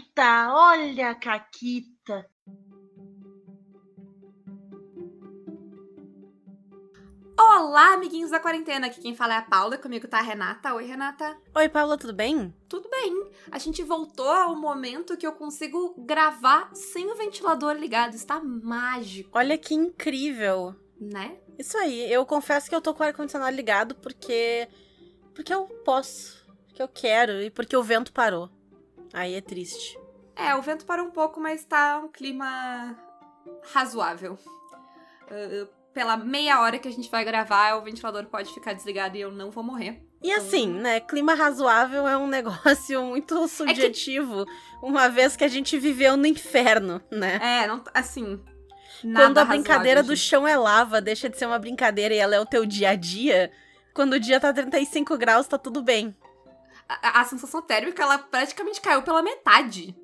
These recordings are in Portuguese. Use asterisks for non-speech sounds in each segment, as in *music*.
Caquita, olha a Caquita. Olá, amiguinhos da quarentena. Aqui quem fala é a Paula, comigo tá a Renata. Oi, Renata. Oi, Paula, tudo bem? Tudo bem. A gente voltou ao momento que eu consigo gravar sem o ventilador ligado. Está mágico. Olha que incrível. Né? Isso aí. Eu confesso que eu tô com o ar-condicionado ligado porque. Porque eu posso. Porque eu quero e porque o vento parou. Aí é triste. É, o vento parou um pouco, mas tá um clima razoável. Uh, pela meia hora que a gente vai gravar, o ventilador pode ficar desligado e eu não vou morrer. E assim, né? Clima razoável é um negócio *laughs* muito subjetivo, é que... uma vez que a gente viveu no inferno, né? É, não, assim. Quando a brincadeira do chão é lava, deixa de ser uma brincadeira e ela é o teu dia a dia. Quando o dia tá 35 graus, tá tudo bem. A, a sensação térmica, ela praticamente caiu pela metade.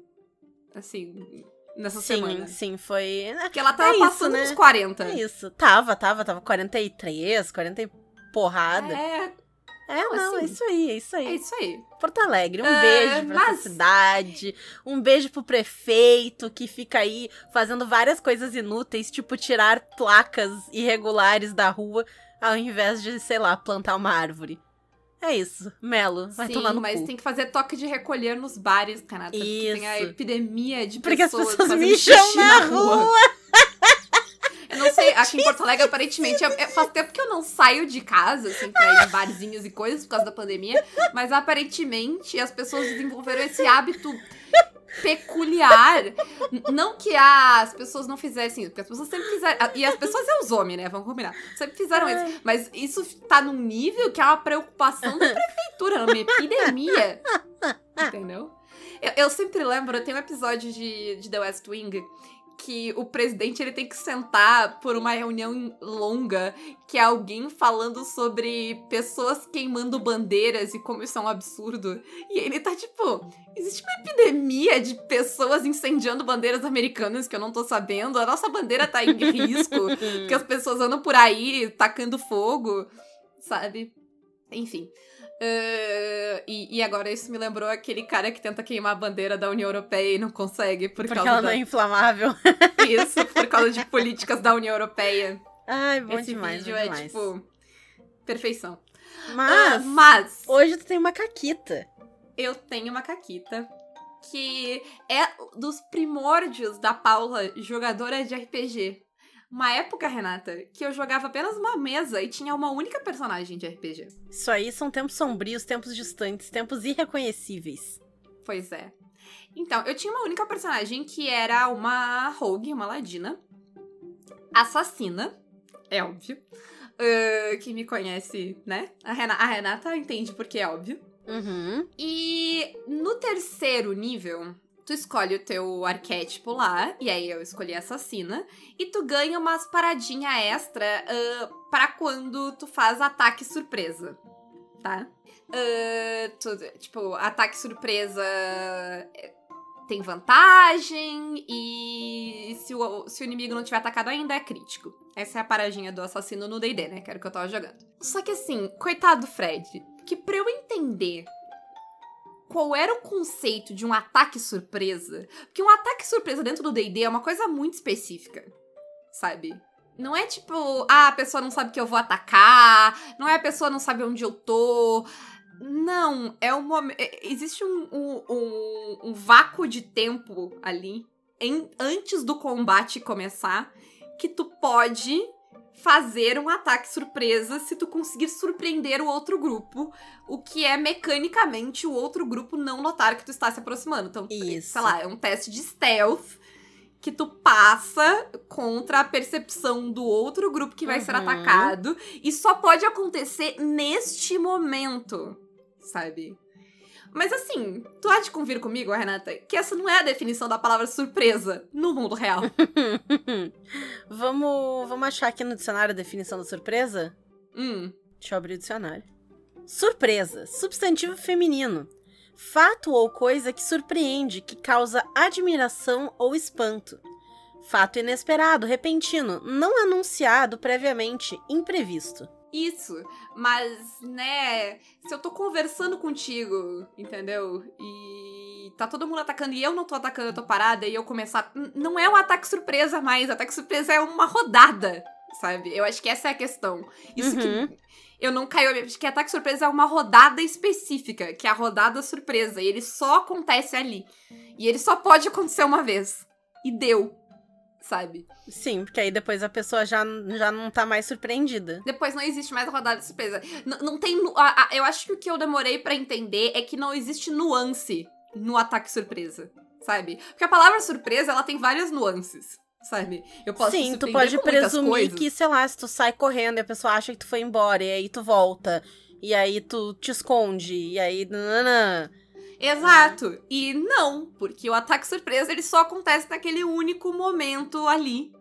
Assim, nessa sim, semana. Sim, foi. Porque ela tava é passando né? uns 40. É isso. Tava, tava, tava 43, 40 e porrada. É. É, não, assim, é isso aí, é isso aí. É isso aí. Porto Alegre, um uh, beijo pra mas... cidade, um beijo pro prefeito que fica aí fazendo várias coisas inúteis, tipo tirar placas irregulares da rua, ao invés de, sei lá, plantar uma árvore. É isso. Melo, vai Sim, tomar no mas cu. tem que fazer toque de recolher nos bares, Canadá. Isso. Porque tem a epidemia de porque pessoas Porque as pessoas mijam na, na rua. rua. *laughs* Eu não sei, aqui em Porto Alegre, aparentemente, eu, eu, faz tempo que eu não saio de casa, assim, pra ir em barzinhos e coisas por causa da pandemia, mas aparentemente as pessoas desenvolveram esse hábito peculiar. Não que as pessoas não fizessem isso, porque as pessoas sempre fizeram. E as pessoas é os homens, né? Vamos combinar. Sempre fizeram isso. Mas isso tá num nível que é uma preocupação da prefeitura, numa epidemia. *laughs* Entendeu? Eu, eu sempre lembro, tem um episódio de, de The West Wing que o presidente ele tem que sentar por uma reunião longa, que é alguém falando sobre pessoas queimando bandeiras e como isso é um absurdo. E ele tá tipo, existe uma epidemia de pessoas incendiando bandeiras americanas que eu não tô sabendo. A nossa bandeira tá em *laughs* risco, porque as pessoas andam por aí tacando fogo, sabe? Enfim. Uh, e, e, agora isso me lembrou aquele cara que tenta queimar a bandeira da União Europeia e não consegue por Porque causa ela da... não é inflamável. *laughs* Isso, por causa de políticas da União Europeia. Ai, bom Esse demais, vídeo bom é demais. tipo perfeição. Mas, uh, mas hoje tu tem uma caquita. Eu tenho uma caquita que é dos primórdios da Paula, jogadora de RPG. Uma época, Renata, que eu jogava apenas uma mesa e tinha uma única personagem de RPG. Isso aí são tempos sombrios, tempos distantes, tempos irreconhecíveis. Pois é. Então, eu tinha uma única personagem que era uma rogue, uma ladina, assassina, é óbvio. Uh, quem me conhece, né? A Renata, a Renata entende porque é óbvio. Uhum. E no terceiro nível, tu escolhe o teu arquétipo lá, e aí eu escolhi assassina, e tu ganha umas paradinha extra uh, para quando tu faz ataque surpresa, tá? Uh, tu, tipo, ataque surpresa tem vantagem, e se o, se o inimigo não tiver atacado ainda, é crítico. Essa é a paradinha do assassino no D&D, né? Que era o que eu tava jogando. Só que assim, coitado do Fred, que pra eu entender qual era o conceito de um ataque surpresa. Porque um ataque surpresa dentro do DD é uma coisa muito específica, sabe? Não é tipo, ah, a pessoa não sabe que eu vou atacar, não é a pessoa não sabe onde eu tô. Não, é um momento. Existe um, um, um, um, vácuo de tempo ali, em, antes do combate começar, que tu pode fazer um ataque surpresa se tu conseguir surpreender o outro grupo, o que é mecanicamente o outro grupo não notar que tu está se aproximando. Então, Isso. sei lá, é um teste de stealth que tu passa contra a percepção do outro grupo que vai Uhum. ser atacado e só pode acontecer neste momento, sabe? Mas assim, tu há de convir comigo, Renata, que essa não é a definição da palavra surpresa no mundo real. *laughs* vamos, vamos achar aqui no dicionário a definição da surpresa? hum. Deixa eu abrir o dicionário. Surpresa, substantivo feminino. Fato ou coisa que surpreende, que causa admiração ou espanto. Fato inesperado, repentino, não anunciado previamente, imprevisto. Isso, mas, né, se eu tô conversando contigo, entendeu? E tá todo mundo atacando e eu não tô atacando, eu tô parada e eu começar. Não é um ataque surpresa mais, ataque surpresa é uma rodada, sabe? Eu acho que essa é a questão. Isso uhum. que eu não caio. Acho que ataque surpresa é uma rodada específica, que é a rodada surpresa. E ele só acontece ali. E ele só pode acontecer uma vez. E deu. Sabe? Sim, porque aí depois a pessoa já, já não tá mais surpreendida. Depois não existe mais a rodada de surpresa. N não tem. A, a, eu acho que o que eu demorei para entender é que não existe nuance no ataque surpresa. Sabe? Porque a palavra surpresa, ela tem várias nuances sabe? Eu posso Sim, tu pode presumir que, sei lá, se tu sai correndo e a pessoa acha que tu foi embora, e aí tu volta, e aí tu te esconde, e aí. Nanana. Exato. E não, porque o ataque surpresa ele só acontece naquele único momento ali,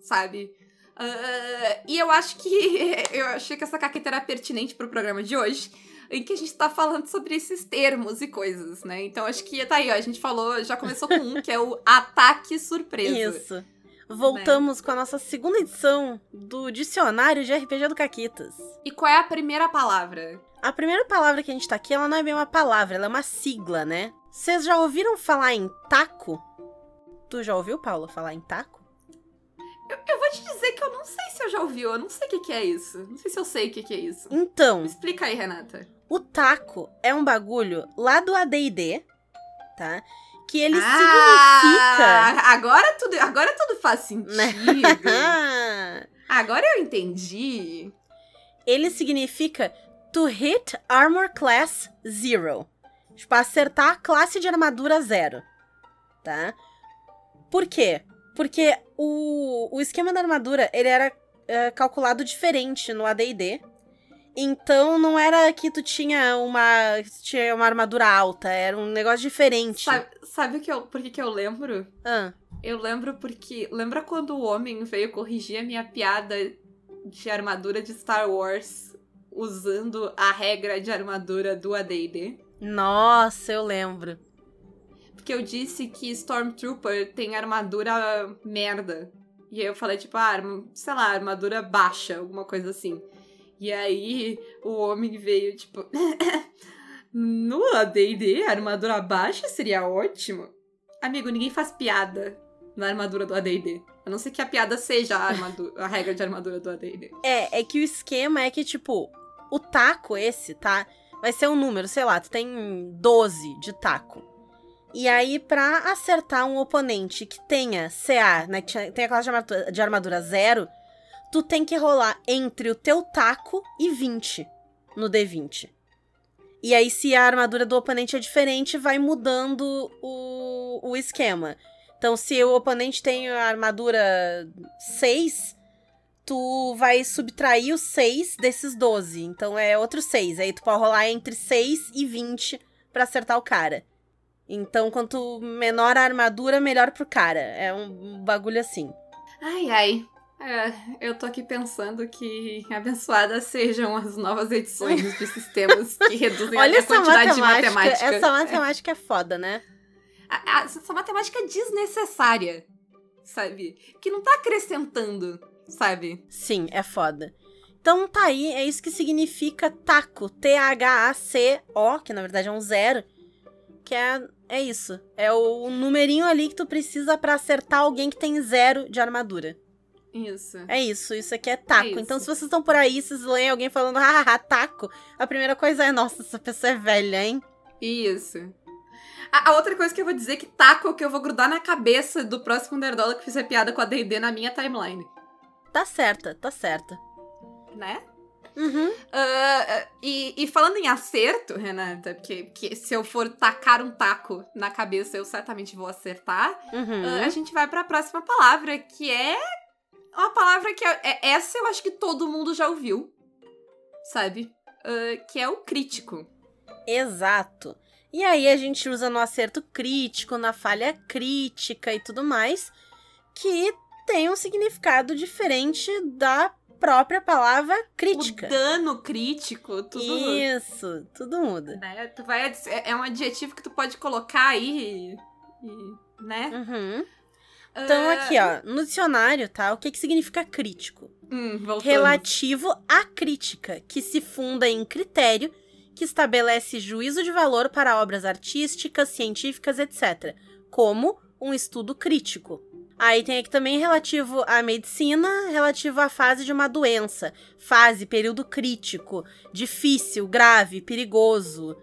sabe? Uh, e eu acho que. *laughs* Eu achei que essa caqueta era pertinente pro programa de hoje em que a gente tá falando sobre esses termos e coisas, né? Então acho que tá aí, ó, a gente falou, já começou com um, que é o *laughs* ataque surpresa. Isso. Voltamos né? com a nossa segunda edição do Dicionário de RPG do Caquitas. E qual é a primeira palavra? A primeira palavra que a gente tá aqui, ela não é bem uma palavra, ela é uma sigla, né? Vocês já ouviram falar em taco? Tu já ouviu, Paulo, falar em taco? Eu, eu, vou te dizer que eu não sei se eu já ouvi, eu não sei o que, que é isso. Não sei se eu sei o que, que é isso. Então. Me explica aí, Renata. O taco é um bagulho lá do ADD, tá? que ele ah, significa. Agora tudo, agora tudo faz sentido. *laughs* agora eu entendi. Ele significa to hit armor class zero. Tipo, acertar a classe de armadura zero. Tá? Por quê? Porque o, o esquema da armadura, ele era uh, calculado diferente no AD&D então não era que tu tinha uma tinha uma armadura alta, era um negócio diferente. Sabe, sabe que eu, por que, que eu lembro? Ah. Eu lembro porque. Lembra quando o homem veio corrigir a minha piada de armadura de Star Wars usando a regra de armadura do ADD? Nossa, eu lembro. Porque eu disse que Stormtrooper tem armadura merda. E aí eu falei, tipo, ah, sei lá, armadura baixa, alguma coisa assim. E aí o homem veio, tipo. *laughs* no ADD, armadura baixa seria ótimo. Amigo, ninguém faz piada na armadura do ADD. A não ser que a piada seja a, armadura, a regra de armadura do ADD. É, é que o esquema é que, tipo, o taco esse, tá? Vai ser um número, sei lá, tu tem 12 de taco. E aí, pra acertar um oponente que tenha CA, né, que tenha classe de armadura, de armadura zero, tu tem que rolar entre o teu taco e 20 no D20. E aí, se a armadura do oponente é diferente, vai mudando o, o esquema. Então, se o oponente tem a armadura 6, tu vai subtrair os 6 desses 12. Então, é outro 6. Aí, tu pode rolar entre 6 e 20 para acertar o cara. Então, quanto menor a armadura, melhor pro cara. É um bagulho assim. Ai, ai. É, eu tô aqui pensando que abençoadas sejam as novas edições *laughs* de sistemas que reduzem Olha a quantidade de matemática. Essa matemática é, é foda, né? A, a, essa matemática é desnecessária, sabe? Que não tá acrescentando, sabe? Sim, é foda. Então tá aí, é isso que significa taco. T-H-A-C-O, que na verdade é um zero. Que é, é isso. É o numerinho ali que tu precisa para acertar alguém que tem zero de armadura. Isso. É isso, isso aqui é taco. É então, se vocês estão por aí, vocês leem alguém falando, hahaha, taco, a primeira coisa é, nossa, essa pessoa é velha, hein? Isso. A, a, outra coisa que eu vou dizer é que taco é o que eu vou grudar na cabeça do próximo Nerdola que fizer piada com a D&D na minha timeline. Tá certa, tá certa. Né? Uhum. Uh, e, e, falando em acerto, Renata, porque, porque, se eu for tacar um taco na cabeça, eu certamente vou acertar. Uhum. Uh, a gente vai para a próxima palavra, que é uma palavra que é, é, essa eu acho que todo mundo já ouviu, sabe? Uh, que é o crítico. Exato. E aí a gente usa no acerto crítico, na falha crítica e tudo mais, que tem um significado diferente da própria palavra crítica. O dano crítico, tudo Isso, tudo muda. Né? Tu vai, é, é um adjetivo que tu pode colocar aí, e, né? Uhum. Então, aqui, ó, no dicionário, tá? O que, que significa crítico? Hum, Relativo à crítica, que se funda em critério que estabelece juízo de valor para obras artísticas, científicas, etc., como um estudo crítico. Aí tem aqui também relativo à medicina, relativo à fase de uma doença, fase, período crítico, difícil, grave, perigoso.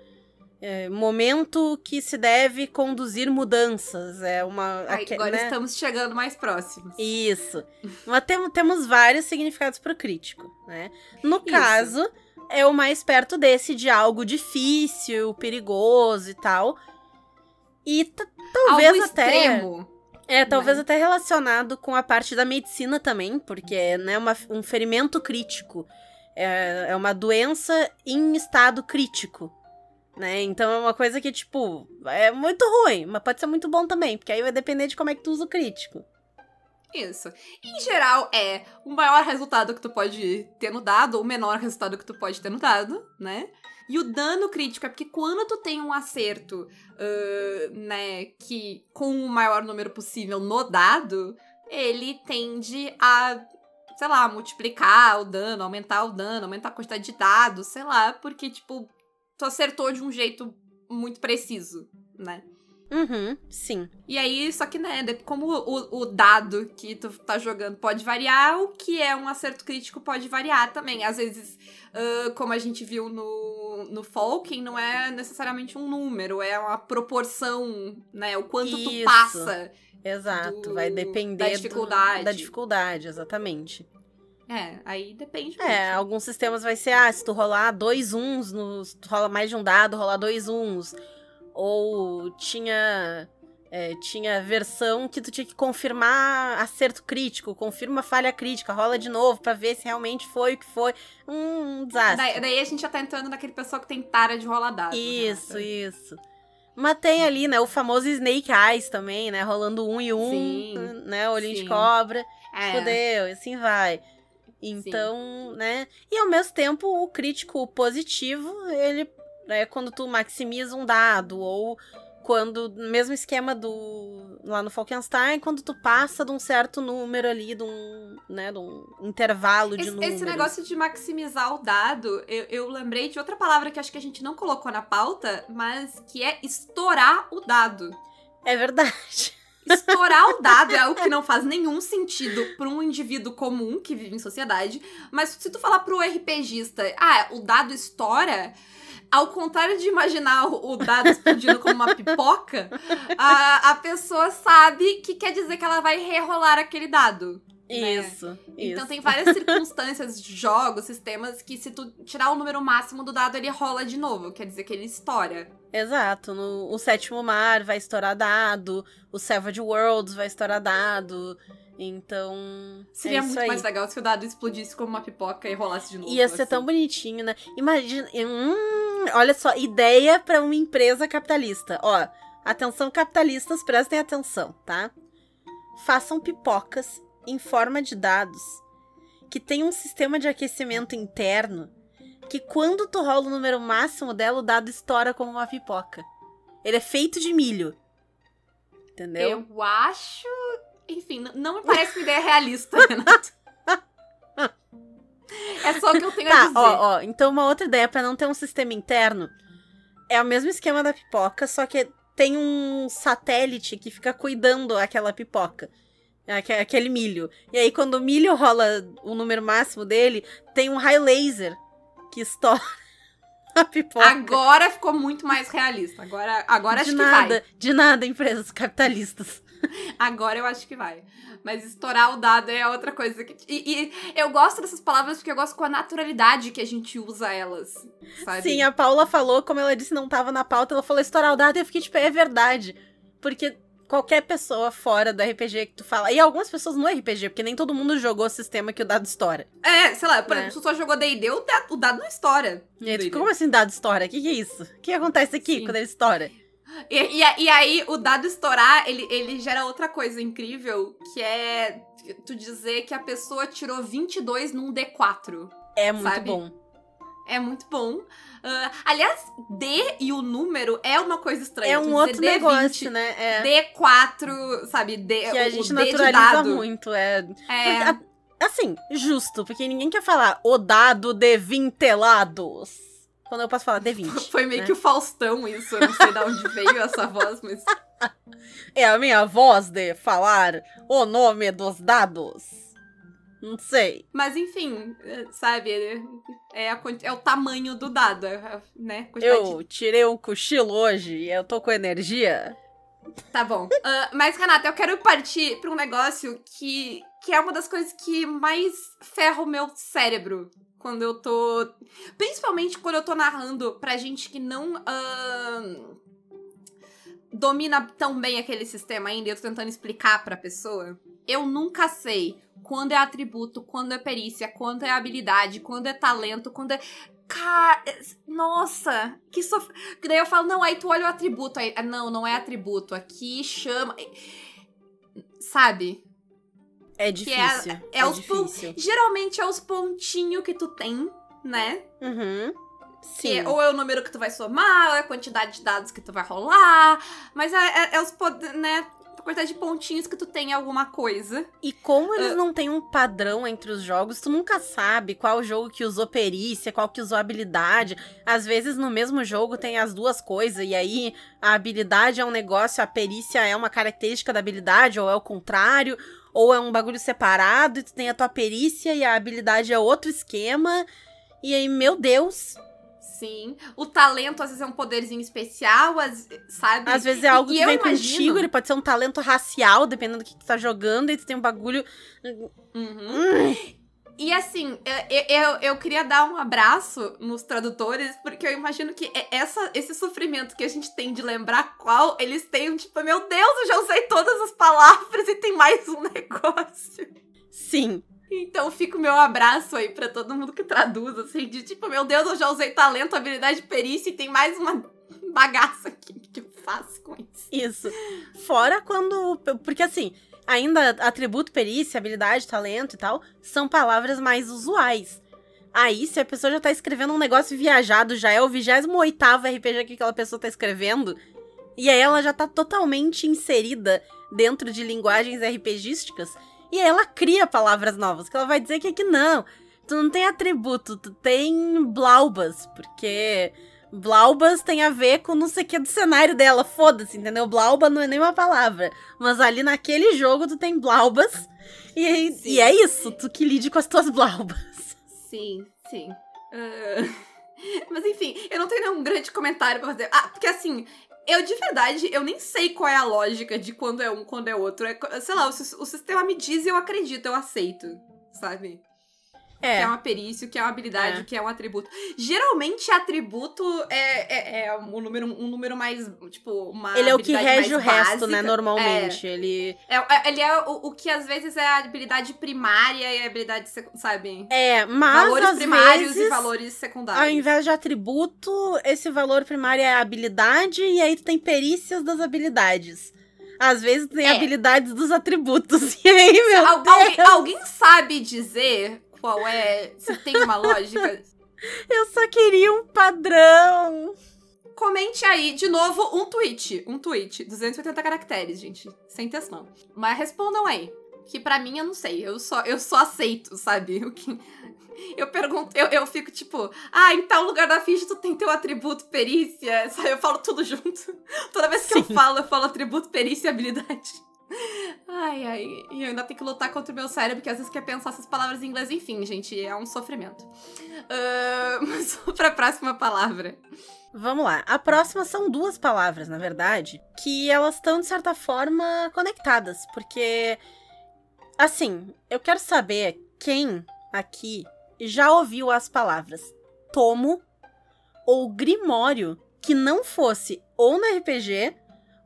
É, momento que se deve conduzir mudanças. É uma. Ai, agora né? estamos chegando mais próximos. Isso. Mas tem, temos vários significados para o crítico, né? No Isso. caso, é o mais perto desse de algo difícil, perigoso e tal. E talvez algo até. Extremo. É, talvez até relacionado com a parte da medicina também, porque é né, uma, um ferimento crítico. É, é uma doença em estado crítico né? Então é uma coisa que, tipo, é muito ruim, mas pode ser muito bom também, porque aí vai depender de como é que tu usa o crítico. Isso. Em geral, é o maior resultado que tu pode ter no dado, ou o menor resultado que tu pode ter no dado, né? E o dano crítico é porque quando tu tem um acerto, uh, né, que com o maior número possível no dado, ele tende a, sei lá, multiplicar o dano, aumentar o dano, aumentar a quantidade de dados, sei lá, porque, tipo, tu acertou de um jeito muito preciso, né? Uhum, sim. E aí, só que, né, como o, o, dado que tu tá jogando pode variar, o que é um acerto crítico pode variar também. Às vezes, uh, como a gente viu no, no Falken, não é necessariamente um número, é uma proporção, né? O quanto Isso. tu passa. Exato, do, vai depender da dificuldade. Do, da dificuldade, exatamente. É, aí depende. É, muito. alguns sistemas vai ser, ah, se tu rolar dois uns, no, tu rola mais de um dado, rolar dois uns. Ou tinha. É, tinha versão que tu tinha que confirmar acerto crítico, confirma falha crítica, rola de novo para ver se realmente foi o que foi. Um desastre. Daí, daí, a gente já tá entrando naquele pessoal que tem tara de rolar dado. Né? Isso, né? isso. Mas tem ali, né, o famoso Snake Eyes também, né, rolando um e um, sim, né, olhinho sim. de cobra. É. Fudeu, e assim vai. Então, Sim. né? E ao mesmo tempo, o crítico positivo, ele é quando tu maximiza um dado, ou quando, mesmo esquema do lá no Falkenstein, quando tu passa de um certo número ali, de um, né, de um intervalo de esse, números. Esse negócio de maximizar o dado, eu, eu lembrei de outra palavra que acho que a gente não colocou na pauta, mas que é estourar o dado. É verdade. *laughs* Estourar o dado é algo que não faz nenhum sentido para um indivíduo comum que vive em sociedade. Mas se tu falar pro RPGista, ah, o dado estoura, ao contrário de imaginar o dado explodindo como uma pipoca, a, a pessoa sabe que quer dizer que ela vai rerolar aquele dado. Isso, né? isso. Então tem várias circunstâncias de jogos, sistemas, que se tu tirar o número máximo do dado, ele rola de novo. Quer dizer que ele estoura. Exato. No, o sétimo mar vai estourar dado, o Savage Worlds vai estourar dado. Então. Seria é muito aí. mais legal se o dado explodisse como uma pipoca e rolasse de novo. Ia ser assim. tão bonitinho, né? Imagina. Hum, olha só, ideia para uma empresa capitalista. Ó, atenção, capitalistas, prestem atenção, tá? Façam pipocas em forma de dados que tem um sistema de aquecimento interno que quando tu rola o número máximo dela, o dado estoura como uma pipoca. Ele é feito de milho. Entendeu? Eu acho. Enfim, não me parece uma ideia realista, *laughs* Renato. É só o que eu tenho tá, a dizer. Ó, ó, então uma outra ideia para não ter um sistema interno é o mesmo esquema da pipoca, só que tem um satélite que fica cuidando aquela pipoca. Aquele milho. E aí, quando o milho rola o número máximo dele, tem um raio laser que estoura *laughs* a pipoca. Agora ficou muito mais realista. Agora, agora de acho nada, que vai. De nada, empresas capitalistas. *laughs* Agora eu acho que vai. Mas estourar o dado é outra coisa. Que... E, e, eu gosto dessas palavras porque eu gosto com a naturalidade que a gente usa elas. Sabe? Sim, a Paula falou, como ela disse, não tava na pauta, ela falou estourar o dado e eu fiquei tipo, é verdade. Porque qualquer pessoa fora do RPG que tu fala. E algumas pessoas no RPG, porque nem todo mundo jogou o sistema que o dado estoura. É, sei lá, por é. exemplo, se tu só jogou DD, o, o dado não estoura. E aí, como assim dado estoura? O que, que é isso? O que acontece aqui Sim. quando ele estoura? E, e, e, aí, o dado estourar, ele, ele gera outra coisa incrível, que é tu dizer que a pessoa tirou 22 num D4. É muito sabe? bom. É muito bom. Uh, aliás, D e o número é uma coisa estranha. É um outro D20, negócio, né? É. D4, sabe? D, que a gente o naturaliza muito. É. é. assim, justo, porque ninguém quer falar o dado de 20 lados. Quando eu posso falar D20. *laughs* Foi meio né? que o Faustão isso, eu não sei de onde veio essa voz, mas... *laughs* É a minha voz de falar o nome dos dados. Não sei. Mas enfim, é, sabe, é, a quanti- é o tamanho do dado, é, né? Quantidade Eu tirei um cochilo hoje e eu tô com energia. Tá bom. Ah, mas, Renata, eu quero partir pra um negócio que, que é uma das coisas que mais ferra o meu cérebro quando eu tô. Principalmente quando eu tô narrando pra gente que não. ahn, domina tão bem aquele sistema ainda eu tô tentando explicar pra pessoa. Eu nunca sei quando é atributo, quando é perícia, quando é habilidade, quando é talento, quando é. Cara, nossa, que sof... Que daí eu falo, não, aí tu olha o atributo, aí, não, não é atributo, aqui chama. Sabe? É é- difícil. é os pon- difícil. Geralmente é os pontinhos que tu tem, né? Uhum. Sim. é- ou é o número que tu vai somar, ou é a quantidade de dados que tu vai rolar. Mas é, é- é os poder, né? A quantidade de pontinhos que tu tem em alguma coisa. E como eles Ah. não têm um padrão entre os jogos, tu nunca sabe qual jogo que usou perícia, qual que usou habilidade. Às vezes no mesmo jogo tem as duas coisas, e aí a habilidade é um negócio, a perícia é uma característica da habilidade, ou é o contrário, ou é um bagulho separado, e tu tem a tua perícia e a habilidade é outro esquema. E aí, meu Deus, Sim. O talento, às vezes, é um poderzinho especial, às- sabe? às vezes é algo E que vem imagino- contigo, ele pode ser um talento racial, dependendo do que tu tá jogando, e tu tem um bagulho. Uhum. E assim, eu, eu, eu queria dar um abraço nos tradutores, porque eu imagino que é- essa, esse sofrimento que a gente tem de lembrar qual, eles têm, tipo, meu Deus, eu já usei todas as palavras e tem mais um *laughs* negócio. Sim. Então fica o meu abraço aí pra todo mundo que traduz, assim, de tipo, meu Deus, eu já usei talento, habilidade, perícia e tem mais uma bagaça aqui. Que eu faço com isso? Isso. Fora quando. Porque assim, ainda atributo, perícia, habilidade, talento e tal, são palavras mais usuais. Aí, se a pessoa já tá escrevendo um negócio viajado, já é o 28 RPG que aquela pessoa tá escrevendo, e aí ela já tá totalmente inserida dentro de linguagens RPGísticas, e aí ela cria palavras novas, que ela vai dizer que aqui não. Tu não tem atributo, tu tem blaubas, porque Blaubas tem a ver com não sei o que do cenário dela. Foda-se, entendeu? Blauba não é nem uma palavra. Mas ali naquele jogo tu tem Blaubas. E, Sim. e é isso, tu que lide com as tuas Blaubas. Sim, sim. Ah, *laughs* Mas enfim, eu não tenho nenhum grande comentário pra fazer. Ah, porque assim, eu de verdade, eu nem sei qual é a lógica de quando é um, quando é outro. É, sei lá, o, o sistema me diz e eu acredito, eu aceito, sabe? Que é É. uma perícia, que é uma habilidade, É. que é um atributo. Geralmente, atributo é, é, é um, número, um número mais, tipo, uma Ele é o que rege o mais resto, né? básica. Normalmente. Ele. É, é- ele é o, o que às vezes é a habilidade primária e a habilidade, sabe? É, mas valores primários vezes, e valores secundários. ao invés de atributo, esse valor primário é a habilidade, e aí tu tem perícias das habilidades. Às vezes tem É. habilidades dos atributos. *laughs* E aí, meu Al- Deus, alguém, alguém sabe dizer qual é, se tem uma lógica? *laughs* eu só queria um padrão. Comente aí, de novo, um tweet. Um tweet. 280 caracteres, gente. Sem intenção. Mas respondam aí. Que pra mim eu não sei. Eu só, eu só aceito, sabe? O que. *laughs* Eu pergunto, eu, eu fico tipo, ah, em tal lugar da ficha tu tem teu atributo perícia, *laughs* sabe? Eu falo tudo junto. Toda vez que eu Sim. falo, eu falo atributo, perícia e habilidade. Ai, ai. E eu ainda tenho que lutar contra o meu cérebro, que às vezes quer pensar essas palavras em inglês. Enfim, gente, é um sofrimento. Ah, *laughs* mas pra próxima palavra. Vamos lá. A próxima são duas palavras, na verdade, que elas estão, de certa forma, conectadas. Porque, assim, eu quero saber quem aqui já ouviu as palavras tomo ou grimório que não fosse ou no RPG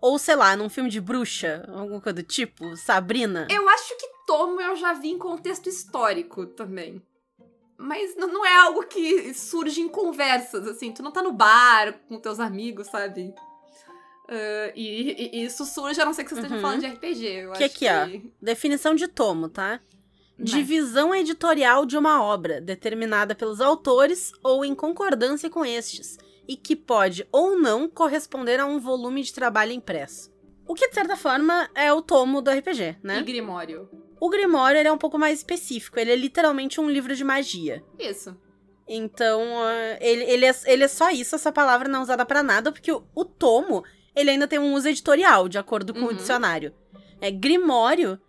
ou, sei lá, num filme de bruxa, alguma coisa do tipo, Sabrina. Eu acho que tomo eu já vi em contexto histórico também. Mas não é algo que surge em conversas, assim. Tu não tá no bar com teus amigos, sabe? Ah, e, e- isso surge, a não ser que vocês estejam Uhum. falando de RPG. Eu Que acho aqui, ó. Definição de tomo, tá? Divisão editorial de uma obra, determinada pelos autores ou em concordância com estes, e que pode ou não corresponder a um volume de trabalho impresso. O que, de certa forma, é o tomo do RPG, né? E Grimório. O Grimório é um pouco mais específico, ele é literalmente um livro de magia. Isso. Então, uh, ele, ele, é, ele é só isso, essa palavra não é usada para nada, porque o, o, tomo, ele ainda tem um uso editorial, de acordo com uhum. o dicionário. É grimório,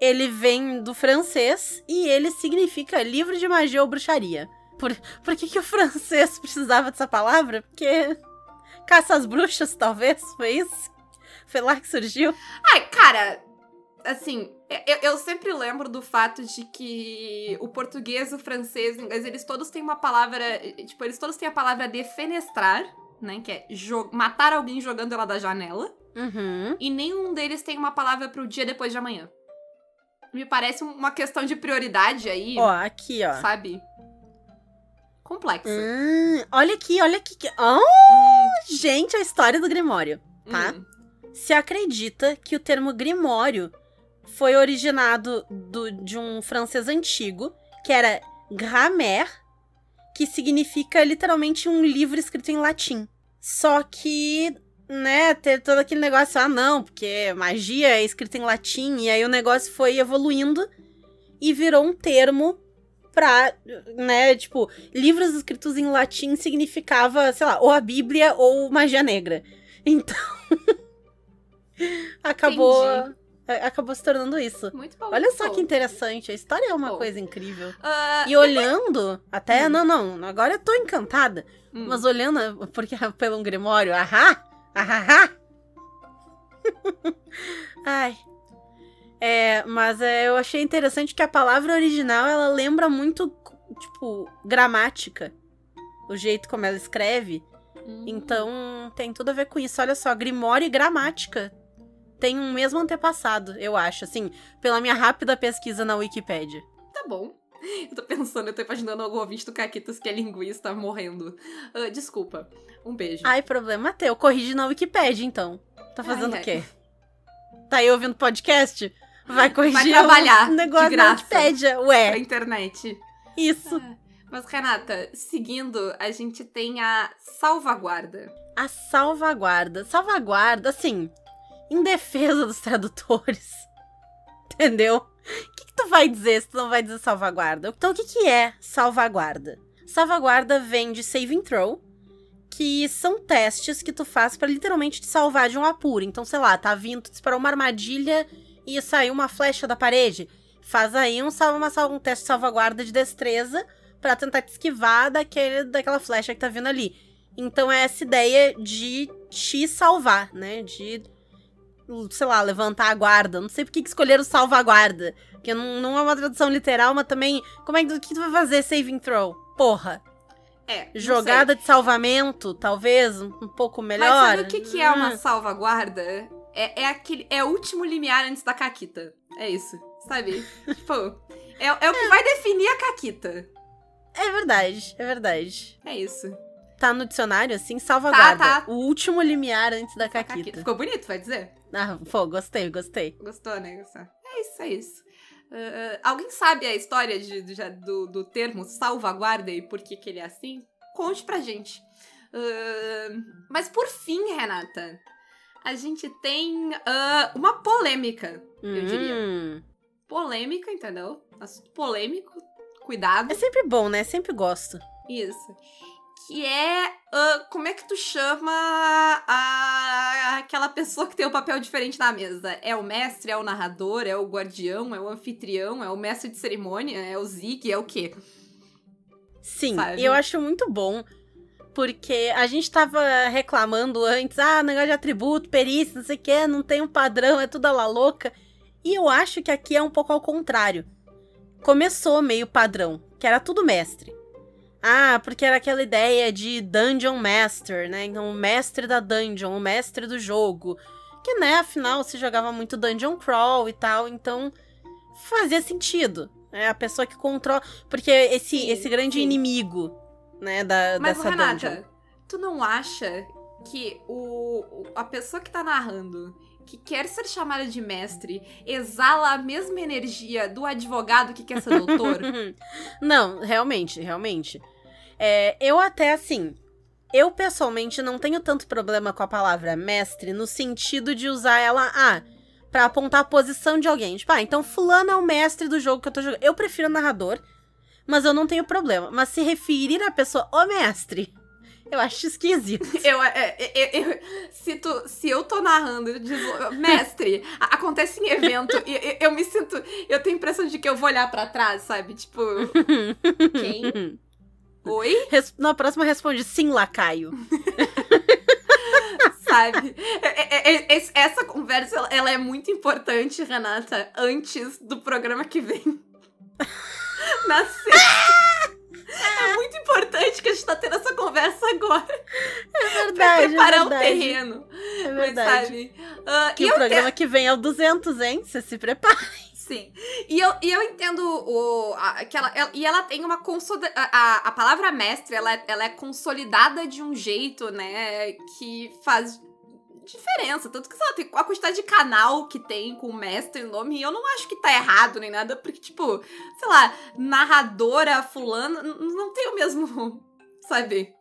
ele vem do francês e ele significa livro de magia ou bruxaria. Por, por que, que o francês precisava dessa palavra? Porque caça às bruxas, talvez, foi isso? Foi lá que surgiu? Ai, cara, assim, eu, eu, sempre lembro do fato de que o português, o francês, o inglês, eles todos têm uma palavra. Tipo, eles todos têm a palavra defenestrar, né? Que é matar alguém jogando ela da janela. Uhum. E nenhum deles tem uma palavra pro dia depois de amanhã. Me parece uma questão de prioridade aí. Ó, aqui, ó. Sabe? Complexa. Hum, olha aqui, olha aqui. Oh, hum. Gente, a história do Grimório, tá? Hum. Se acredita que o termo Grimório foi originado do, de um francês antigo, que era grammaire, que significa literalmente um livro escrito em latim. Só que, né, ter todo aquele negócio, ah, não, porque magia é escrita em latim, e aí o negócio foi evoluindo e virou um termo pra, né, tipo, livros escritos em latim significava, sei lá, ou a Bíblia ou magia negra. Então. *laughs* acabou. Entendi. É, acabou se tornando isso. Muito bom. Olha só que interessante. A história é uma bom. coisa incrível. Uh, e olhando, até. Hum. Não, não. Agora eu tô encantada. Hum. Mas olhando, porque pelo um Grimório, ahá! Ahá! *laughs* Ai. É, mas é, eu achei interessante que a palavra original ela lembra muito, tipo, gramática. O jeito como ela escreve. Hum. Então tem tudo a ver com isso. Olha só, Grimório e gramática tem um mesmo antepassado, eu acho, assim, pela minha rápida pesquisa na Wikipédia. Tá bom. Eu tô pensando, eu tô imaginando algum ouvinte do Caquitas que é linguista morrendo. Uh, desculpa. Um beijo. Ai, problema teu. Corrige na Wikipédia, então. Tá fazendo ai, o quê? Tá aí ouvindo podcast? Vai corrigir Vai trabalhar, o negócio de graça, Wikipédia, ué. Internet. Isso. Ah, mas, Renata, seguindo, a gente tem a salvaguarda. A salvaguarda. Salvaguarda, assim, em defesa dos tradutores. *laughs* Entendeu? O que, que, tu vai dizer se tu não vai dizer salvaguarda? Então, o que, que é salvaguarda? Salvaguarda vem de saving throw, que são testes que tu faz para literalmente te salvar de um apuro. Então, sei lá, tá vindo, tu disparou uma armadilha e saiu uma flecha da parede. Faz aí um, uma, um teste de salvaguarda de destreza para tentar te esquivar daquele, daquela flecha que tá vindo ali. Então é essa ideia de te salvar, né? De sei lá, levantar a guarda. Não sei por que escolheram salvaguarda. Porque não, não é uma tradução literal, mas também. Como é que, que tu vai fazer saving throw? Porra. É. Jogada de salvamento, talvez, um, pouco melhor. Mas sabe o que, que é uma hum. salvaguarda? É, é aquele. É o último limiar antes da Caquita. É isso. Sabe? *laughs* tipo, é, é o que é. vai definir a Caquita. É verdade, é verdade. É isso. Tá no dicionário, assim, salvaguarda. Tá, tá. O último limiar antes da Caquita. Caquita. Ficou bonito, vai dizer? Ah, pô, gostei, gostei. Gostou, né? Gostou. É isso, é isso. Uh, alguém sabe a história de, de, do, do termo salvaguarda e por que, que ele é assim? Conte pra gente. Uh, mas por fim, Renata, a gente tem uh, uma polêmica, eu hum. diria. Polêmica, entendeu? Assunto polêmico, cuidado. É sempre bom, né? Sempre gosto. Isso que é uh, como é que tu chama a, aquela pessoa que tem o um papel diferente na mesa? É o mestre, é o narrador, é o guardião, é o anfitrião, é o mestre de cerimônia, é o Zig, é o quê? Sim, Sabe? eu acho muito bom. Porque a gente tava reclamando antes, ah, negócio de atributo, perícia, não sei o que, não tem um padrão, é tudo a la louca. E eu acho que aqui é um pouco ao contrário. Começou meio padrão, que era tudo mestre. Ah, porque era aquela ideia de Dungeon Master, né? Então, o mestre da dungeon, o mestre do jogo. Que, né, afinal, se jogava muito Dungeon Crawl e tal, então fazia sentido. É a pessoa que controla. Porque esse, sim, esse grande sim. inimigo, né, da, Mas, dessa Renata, dungeon. Tu não acha que o, a pessoa que tá narrando que quer ser chamada de mestre exala a mesma energia do advogado que quer ser doutor? *laughs* não, realmente, realmente. É, eu até assim. Eu pessoalmente não tenho tanto problema com a palavra mestre no sentido de usar ela ah, para apontar a posição de alguém. Tipo, ah, então fulano é o mestre do jogo que eu tô jogando. Eu prefiro narrador, mas eu não tenho problema. Mas se referir à pessoa, ô mestre, eu acho esquisito. *laughs* Eu, é, é, eu, se, tu, se eu tô narrando, eu digo, mestre, acontece em evento, e eu, eu, me sinto. Eu tenho a impressão de que eu vou olhar para trás, sabe? Tipo. Quem? *laughs* Oi? Res, na próxima responde sim, lacaio. *laughs* sabe? É, é, essa conversa ela é muito importante, Renata, antes do programa que vem. Na sexta. É muito importante que a gente tá tendo essa conversa agora. É verdade. Pra preparar é o terreno. É verdade. Mas, sabe? Uh, que o programa que vem é o 200, hein? Você se prepare. Sim. E eu, e eu entendo o, a, que ela, ela, E ela tem uma consolida, a, a palavra mestre, ela, ela é consolidada de um jeito, né? Que faz diferença. Tanto que, sei lá, tem a quantidade de canal que tem com o mestre no nome, e eu não acho que tá errado nem nada, porque, tipo, sei lá, narradora fulana não tem o mesmo, *laughs* sabe?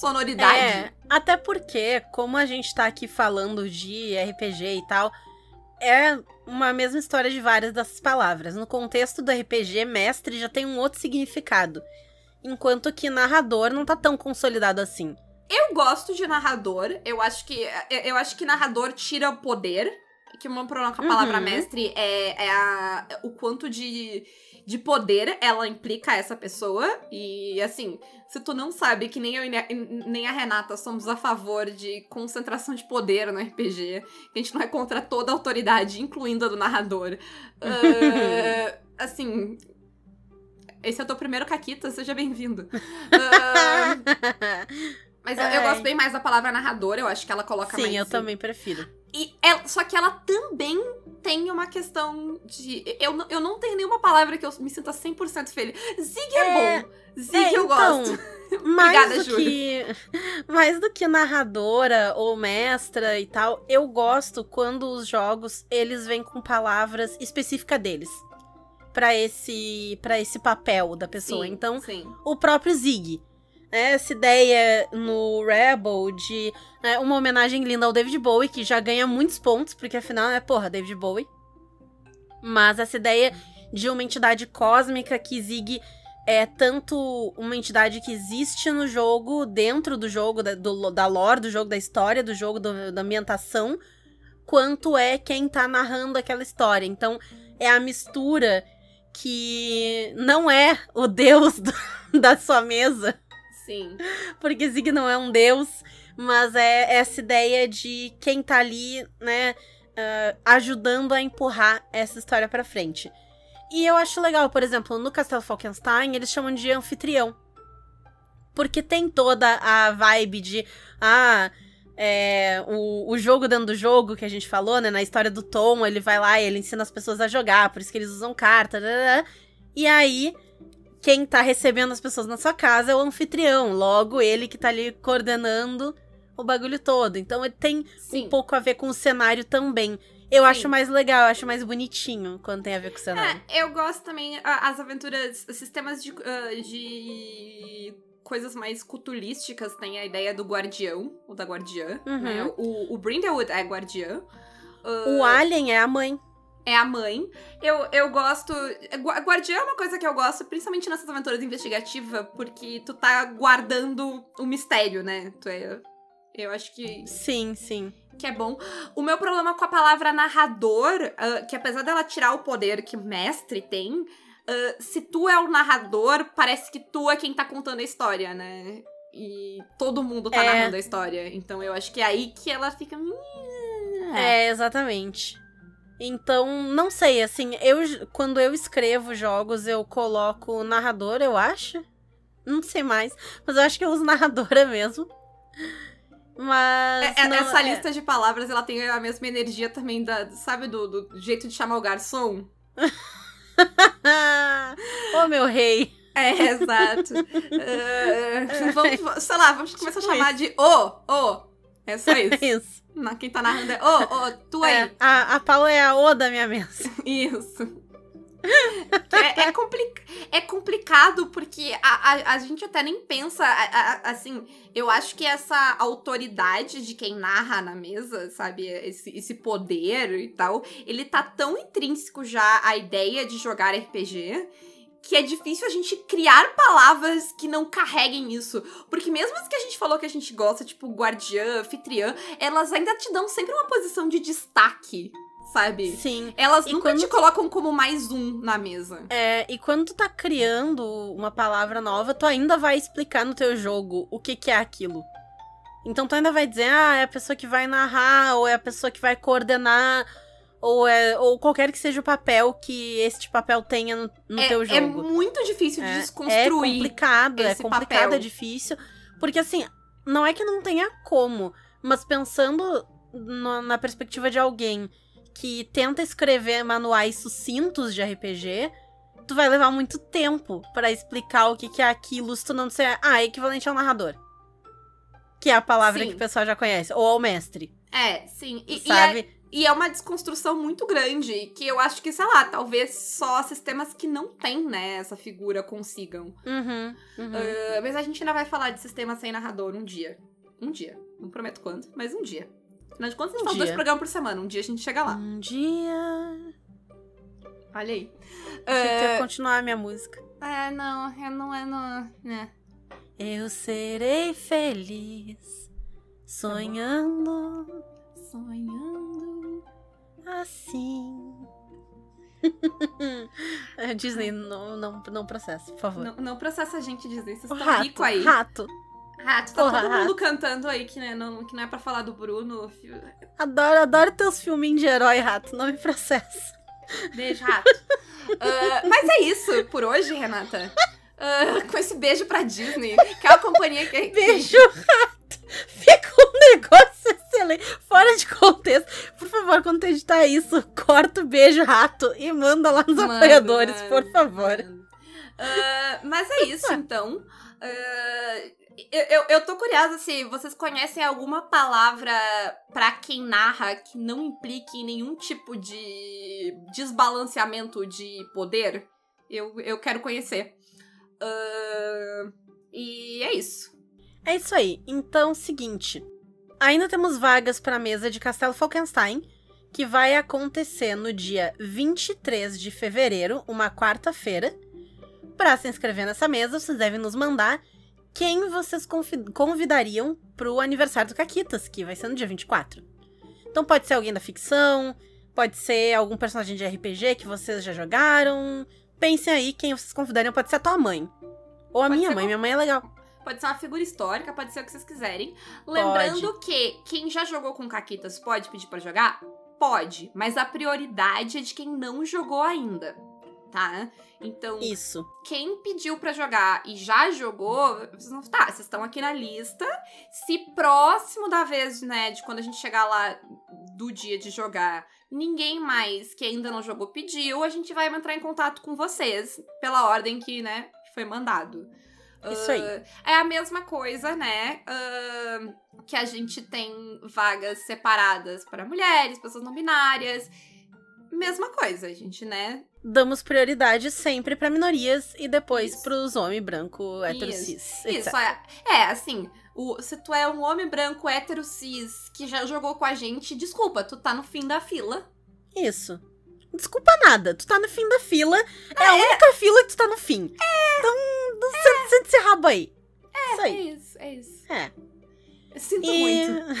Sonoridade. É, até porque, como a gente tá aqui falando de RPG e tal, é uma mesma história de várias dessas palavras. No contexto do RPG, mestre já tem um outro significado. Enquanto que narrador não tá tão consolidado assim. Eu gosto de narrador. Eu acho que eu acho que narrador tira o poder. Que o meu problema com a palavra uhum. mestre é, é a, o quanto de, de poder ela implica a essa pessoa. E assim, se tu não sabe que nem eu e nem a Renata somos a favor de concentração de poder no RPG, que a gente não é contra toda a autoridade, incluindo a do narrador. uh, *laughs* assim, esse é o teu primeiro Caquita, seja bem-vindo. Uh, *laughs* Mas eu, eu, gosto bem mais da palavra narradora, eu acho que ela coloca Sim, mais. Sim, eu também prefiro. E ela, só que ela também tem uma questão de. Eu, eu não tenho nenhuma palavra que eu me sinta 100% feliz. Zig é, é bom. Zig é, eu então, gosto. *laughs* Mais Obrigada, do que *laughs* mais do que narradora ou mestra e tal, eu gosto quando os jogos eles vêm com palavras específicas deles para esse para esse papel da pessoa. Sim, então, sim. o próprio Zig né, essa ideia no Rebel de né, uma homenagem linda ao David Bowie, que já ganha muitos pontos, porque afinal é, porra, David Bowie. Mas essa ideia de uma entidade cósmica que Zig é tanto uma entidade que existe no jogo, dentro do jogo, da, do, da lore do jogo, da história do jogo, do, da ambientação, quanto é quem tá narrando aquela história. Então, é a mistura que não é o *laughs* deus do, da sua mesa, Sim. Porque Zig não é um deus, mas é essa ideia de quem tá ali, né, uh, ajudando a empurrar essa história pra frente. E eu acho legal, por exemplo, no Castelo Falkenstein, eles chamam de anfitrião. Porque tem toda a vibe de, ah, é, o, o jogo dentro do jogo que a gente falou, né? Na história do Tom, ele vai lá e ele ensina as pessoas a jogar, por isso que eles usam carta. E aí, quem tá recebendo as pessoas na sua casa é o anfitrião, logo ele que tá ali coordenando o bagulho todo. Então ele tem Sim. um pouco a ver com o cenário também. Eu Sim. acho mais legal, eu acho mais bonitinho quando tem a ver com o cenário. É, eu gosto também as aventuras, sistemas de, uh, de coisas mais culturísticas. Tem a ideia do guardião, o da guardiã, uhum. né? O, o Brindlewood é guardiã. Uh, o Alien é a mãe é a mãe. Eu, eu gosto. Guardiã é uma coisa que eu gosto, principalmente nessas aventuras investigativas, porque tu tá guardando o mistério, né? Tu é. Eu acho que. Sim, sim. Que é bom. O meu problema com a palavra narrador, uh, que apesar dela tirar o poder que mestre tem, uh, se tu é o narrador, parece que tu é quem tá contando a história, né? E todo mundo tá é. narrando a história. Então eu acho que é aí que ela fica. É, exatamente. Então, não sei, assim, eu quando eu escrevo jogos, eu coloco narrador, eu acho. Não sei mais, mas eu acho que eu uso *laughs* narradora mesmo. Mas. É, é não, essa é... lista de palavras, ela tem a mesma energia também da, sabe, do, do jeito de chamar o garçom? *laughs* Ô, oh, meu rei! É, exato. *laughs* uh, vamos, sei lá, vamos começar a chamar de o, oh, o. Oh. É só isso. É isso. Na, quem tá narrando é, ô, oh, oh, tu aí. É, a, a Paula é a O da minha mesa. *laughs* Isso. é, é, complica é complicado porque a, a, a, gente até nem pensa, a, a, assim, eu acho que essa autoridade de quem narra na mesa, sabe, esse, esse poder e tal, ele tá tão intrínseco já à ideia de jogar RPG que é difícil a gente criar palavras que não carreguem isso. Porque mesmo as que a gente falou que a gente gosta, tipo guardiã, anfitriã, elas ainda te dão sempre uma posição de destaque. Sabe? Sim. Elas E nunca te colocam como mais um na mesa. É, e quando tu tá criando uma palavra nova, tu ainda vai explicar no teu jogo o que, que é aquilo. Então tu ainda vai dizer, ah, é a pessoa que vai narrar, ou é a pessoa que vai coordenar, ou é ou qualquer que seja o papel que este papel tenha no, no é, teu é jogo. muito difícil de É, é desconstruir. complicado, é complicado, papel. é difícil. Porque assim, não é que não tenha como, mas pensando no- na perspectiva de alguém que tenta escrever manuais sucintos de RPG, tu vai levar muito tempo pra explicar o que, que é aquilo se tu não disser, ah, é equivalente ao narrador. Que é a palavra Sim. que o pessoal já conhece. Ou ao mestre, É, sim. E, e é, sabe? E é uma desconstrução muito grande, que eu acho que, sei lá, talvez só sistemas que não têm, né, essa figura consigam. Uhum, uhum. Ah, mas a gente ainda vai falar de sistema sem narrador um dia. Um dia. Não prometo quando, mas um dia. Afinal de contas, a gente Um faz dois dia. programas por semana. Um dia a gente chega lá. Um dia. Olha aí. Achei que ia Ah, continuar a minha música. é, não, eu não é, não. Né. Eu serei feliz sonhando Sonhando. Assim. A *laughs* Disney não, não, não processa, por favor. Não, não processa a gente, Disney. Vocês estão rato, rico aí. rato. Rato, tá Porra, todo mundo rato. cantando aí que, né, não, que não é pra falar do Bruno. Adoro, adoro teus filminhos de herói, rato. Não me processa. Beijo, rato. *laughs* Ah, mas é isso por hoje, Renata. Ah, com esse beijo pra Disney, que é a companhia que. que- Beijo, rato. Fica um negócio Fora de *laughs* contexto. Por favor, quando tu editar isso, corta o beijo, rato, e manda lá nos Mano, apoiadores, mano, por favor. Ah, mas é isso, então. Ah, eu, eu, eu tô curiosa se vocês conhecem alguma palavra pra quem narra que não implique em nenhum tipo de desbalanceamento de poder. Eu, eu quero conhecer. Ah, e é isso. É isso aí. Então, seguinte. Ainda temos vagas para a mesa de Castelo Falkenstein, que vai acontecer no dia 23 de fevereiro, uma quarta-feira. Para se inscrever nessa mesa, vocês devem nos mandar quem vocês convidariam pro aniversário do Caquitas, que vai ser no dia 24. Então pode ser alguém da ficção, pode ser algum personagem de RPG que vocês já jogaram. Pensem aí quem vocês convidariam, pode ser a tua mãe. Ou a Pode minha mãe, minha mãe é legal. Pode ser uma figura histórica, pode ser o que vocês quiserem. Lembrando que quem já jogou com Caquitas pode pedir pra jogar? Pode, mas a prioridade é de quem não jogou ainda, tá? Então, Isso. quem pediu pra jogar e já jogou, vocês não. Tá, vocês estão aqui na lista. Se próximo da vez, né, de quando a gente chegar lá do dia de jogar, ninguém mais que ainda não jogou pediu, a gente vai entrar em contato com vocês pela ordem que, né, foi mandado. Isso aí. Ah, É a mesma coisa, né? ah, que a gente tem vagas separadas para mulheres, pessoas não binárias. Mesma coisa, a gente, né? Damos prioridade sempre pra minorias e depois Isso. pros homens branco, hétero, Isso. cis, Isso, etc. é. É, assim, o, se tu é um homem branco, hétero, cis, que já jogou com a gente, desculpa, tu tá no fim da fila. Isso. Desculpa nada, tu tá no fim da fila. É, a única fila que tu tá no fim. Então, não sente, esse rabo aí. Isso É aí. isso, é isso. É. Eu sinto E- muito.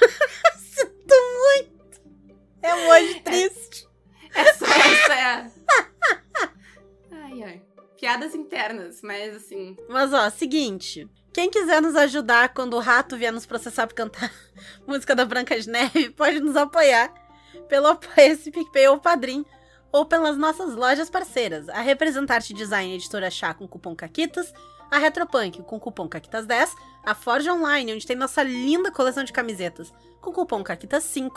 *laughs* Sinto muito. É um hoje triste. Essa, essa é. Ai, ai. Piadas internas, mas assim. Mas ó, seguinte. Quem quiser nos ajudar quando o rato vier nos processar por cantar *laughs* música da Branca de Neve, pode nos apoiar pelo Apoia-se PicPay ou Padrim, ou pelas nossas lojas parceiras, a Representarte Design Editora Chá com cupom CAQUITAS, a Retropunk com cupom CAQUITAS10, a Forge Online, onde tem nossa linda coleção de camisetas com cupom CAQUITAS5,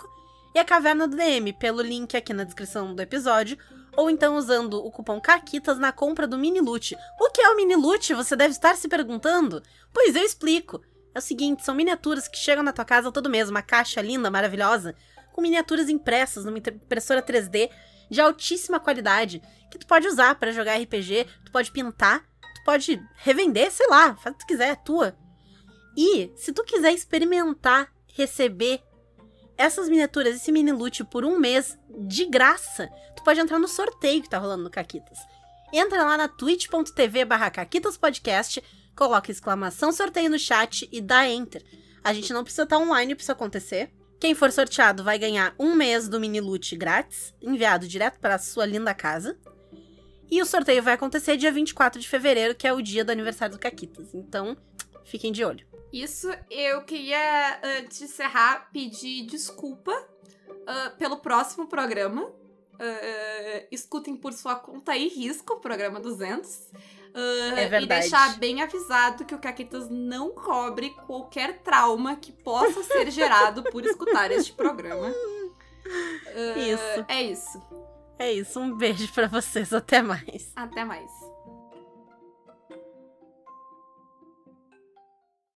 e a Caverna do DM, pelo link aqui na descrição do episódio, ou então usando o cupom CAQUITAS na compra do Mini Loot. O que é o Mini Loot? Você deve estar se perguntando? Pois eu explico. É o seguinte, são miniaturas que chegam na tua casa todo mês, uma caixa linda, maravilhosa, com miniaturas impressas numa impressora 3D de altíssima qualidade, que tu pode usar para jogar RPG, tu pode pintar, tu pode revender, sei lá, faz o que tu quiser, é tua. E se tu quiser experimentar, receber essas miniaturas, esse mini loot por um mês de graça, tu pode entrar no sorteio que tá rolando no Caquitas. entra lá na twitch.tv barra Podcast, coloca exclamação sorteio no chat e dá enter. A gente não precisa estar online para isso acontecer. Quem for sorteado vai ganhar um mês do mini loot grátis, enviado direto para sua linda casa. E o sorteio vai acontecer dia 24 de fevereiro, que é o dia do aniversário do Caquitas. Então, fiquem de olho. Isso, eu queria, antes de encerrar, pedir desculpa uh, pelo próximo programa. Uh, escutem por sua conta e risco o programa 200. Uh, é verdade. E deixar bem avisado que o Caquitas não cobre qualquer trauma que possa ser gerado por escutar este programa. Uh, isso. É isso. É isso. Um beijo para vocês. Até mais. Até mais.